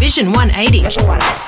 Vision 180.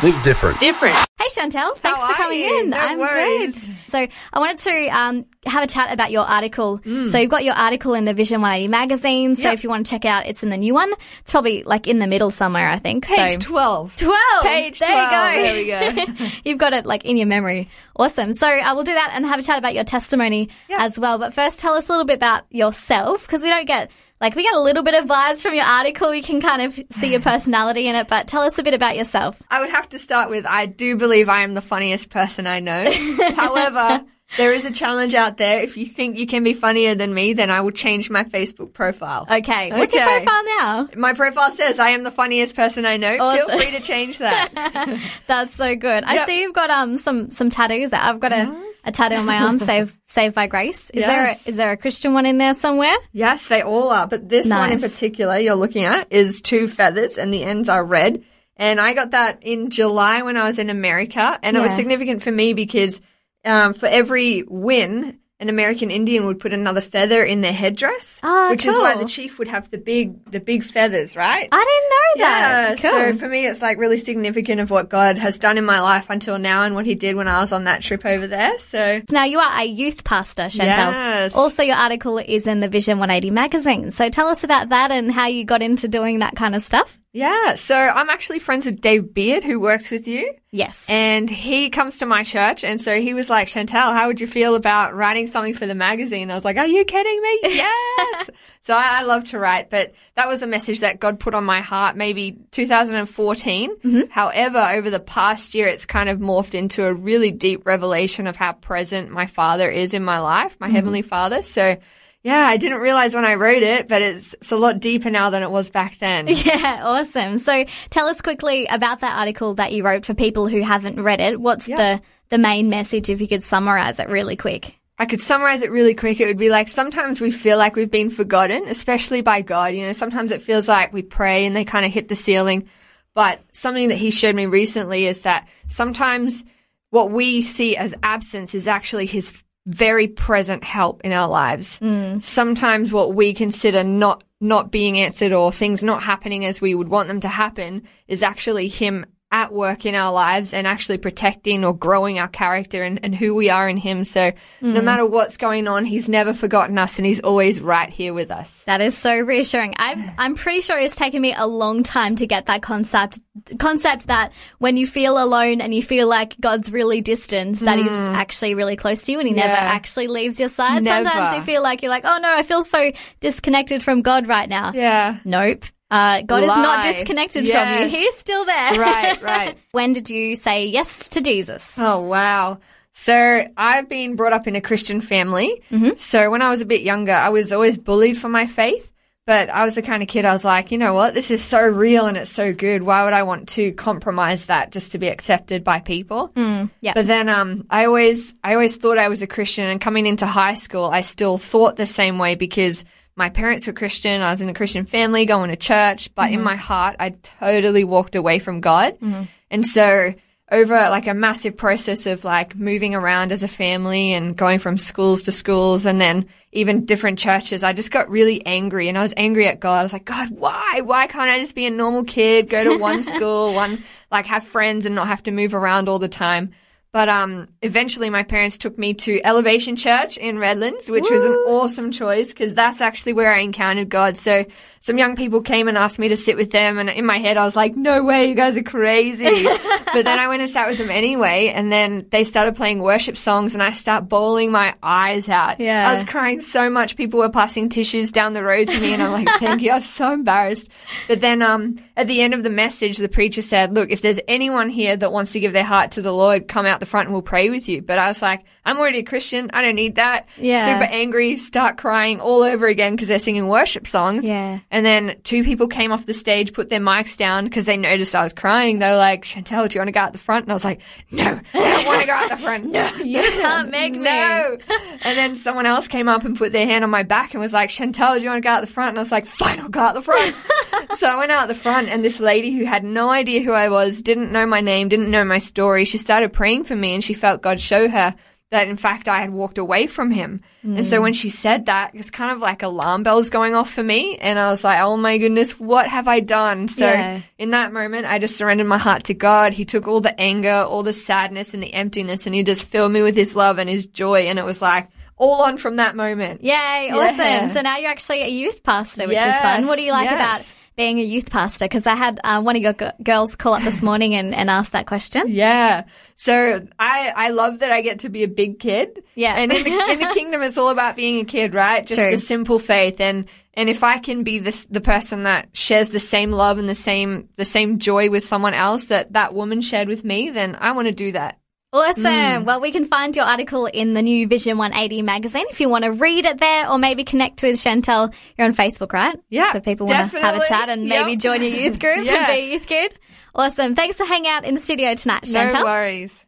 Live different. Different. Hey Chantel, thanks How for coming you? in. No I'm worries. good. So I wanted to um, have a chat about your article. Mm. So you've got your article in the Vision 180 magazine. So Yep. if you want to check it out, it's in the new one. It's probably like in the middle somewhere, I think. Page so 12. 12. Page there 12. you go. There we go. You've got it like in your memory. Awesome. So I will do that and have a chat about your testimony Yeah. as well. But first, tell us a little bit about yourself because we don't get like we get a little bit of vibes from your article. We can kind of see your personality in it. But tell us a bit about yourself. I would have to start with I do believe I am the funniest person I know. However, there is a challenge out there. If you think you can be funnier than me, then I will change my Facebook profile. Okay. What's your profile now? My profile says I am the funniest person I know. Awesome. Feel free to change that. That's so good. I see you've got um some some tattoos. That I've got a, a tattoo on my arm. Save Saved by Grace. Is there a, is there a Christian one in there somewhere? yes, they all are. But this one in particular you're looking at is two feathers and the ends are red. And I got that in July when I was in America. And it was significant for me because um, for every win, an American Indian would put another feather in their headdress, Ah, which is why the chief would have the big the big feathers, right? I didn't know yeah, that. Cool. so for me, it's like really significant of what God has done in my life until now and what He did when I was on that trip over there. So now you are a youth pastor, Chantel. Yes. Also, your article is in the Vision 180 magazine. So tell us about that and how you got into doing that kind of stuff. Yeah, so I'm actually friends with Dave Beard, who works with you. Yes. And he comes to my church, and so he was like, Chantel, how would you feel about writing something for the magazine? I was like, Are you kidding me? Yes. so I, I love to write, but that was a message that God put on my heart maybe 2014. Mm-hmm. However, over the past year, it's kind of morphed into a really deep revelation of how present my Father is in my life, my mm-hmm. Heavenly Father. So yeah, I didn't realize when I wrote it, but it's, it's a lot deeper now than it was back then. yeah, awesome. So tell us quickly about that article that you wrote for people who haven't read it. What's the the main message if you could summarize it really quick? I could summarize it really quick. It would be like sometimes we feel like we've been forgotten, especially by God. You know, sometimes it feels like we pray and they kind of hit the ceiling. But something that he showed me recently is that sometimes what we see as absence is actually his very present help in our lives. Mm. Sometimes what we consider not not being answered or things not happening as we would want them to happen is actually him at work in our lives and actually protecting or growing our character and, and who we are in him. So no mm. matter what's going on, he's never forgotten us and he's always right here with us. That is so reassuring. I'm I'm pretty sure it's taken me a long time to get that concept concept that when you feel alone and you feel like God's really distant, that He's mm. actually really close to you and He never actually leaves your side. Never. Sometimes you feel like you're like, oh no, I feel so disconnected from God right now. Yeah. Nope. Uh, God is not disconnected Yes. from you. He's still there. Right, right. when did you say yes to Jesus? Oh, wow. So I've been brought up in a Christian family. So when I was a bit younger, I was always bullied for my faith. But I was the kind of kid I was like, you know what? This is so real and it's so good. Why would I want to compromise that just to be accepted by people? yeah. But then um, I always I always thought I was a Christian, and coming into high school, I still thought the same way because my parents were Christian. I was in a Christian family, going to church, but in mm-hmm. my heart, I totally walked away from God, mm-hmm. and so. Over like a massive process of like moving around as a family and going from schools to schools and then even different churches, I just got really angry and I was angry at God. I was like, God, why? Why can't I just be a normal kid, go to one school, one, like have friends and not have to move around all the time? But um, eventually, my parents took me to Elevation Church in Redlands, which was an awesome choice because that's actually where I encountered God. So some young people came and asked me to sit with them, and in my head, I was like, "No way, you guys are crazy!" but then I went and sat with them anyway, and then they started playing worship songs, and I start bawling my eyes out. Yeah. I was crying so much. People were passing tissues down the road to me, and I'm like, "Thank you." I was so embarrassed. But then um at the end of the message, the preacher said, look, if there's anyone here that wants to give their heart to the Lord, come out the front and we'll pray with you. But I was like, I'm already a Christian. I don't need that. Yeah. Super angry, start crying all over again because they're singing worship songs. Yeah. And then two people came off the stage, put their mics down because they noticed I was crying. They were like, Chantel, do you want to go out the front? And I was like, no, I don't want to go out the front. No. You can't make me. No. and then someone else came up and put their hand on my back and was like, Chantel, do you want to go out the front? And I was like, fine, I'll go out the front. so I went out the front and this lady who had no idea who I was, didn't know my name, didn't know my story, she started praying for me and she felt God show her that in fact I had walked away from him. And so mm. when she said that, it's kind of like alarm bells going off for me. And I was like, oh my goodness, what have I done? So Yeah. in that moment, I just surrendered my heart to God. He took all the anger, all the sadness and the emptiness and he just filled me with his love and his joy. And it was like all on from that moment. Yay, Yeah. awesome. So now you're actually a youth pastor, which is fun. What do you like Yes, about yes. Being a youth pastor? Because I had uh, one of your g- girls call up this morning and, and ask that question. Yeah. So I, I love that I get to be a big kid. Yeah. And in the, in the kingdom, it's all about being a kid, right? Just True. the simple faith. And, and if I can be this, the person that shares the same love and the same, the same joy with someone else that that woman shared with me, then I want to do that. Awesome. Mm. Well, we can find your article in the new Vision 180 magazine if you want to read it there or maybe connect with Chantel. You're on Facebook, right? Yeah, So people want to have a chat and maybe join your youth group and be a youth kid. Awesome. Thanks for hanging out in the studio tonight, Chantel. No worries.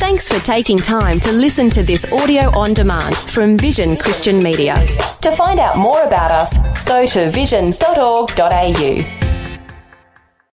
Thanks for taking time to listen to this audio on demand from Vision Christian Media. To find out more about us, go to vision.org.au.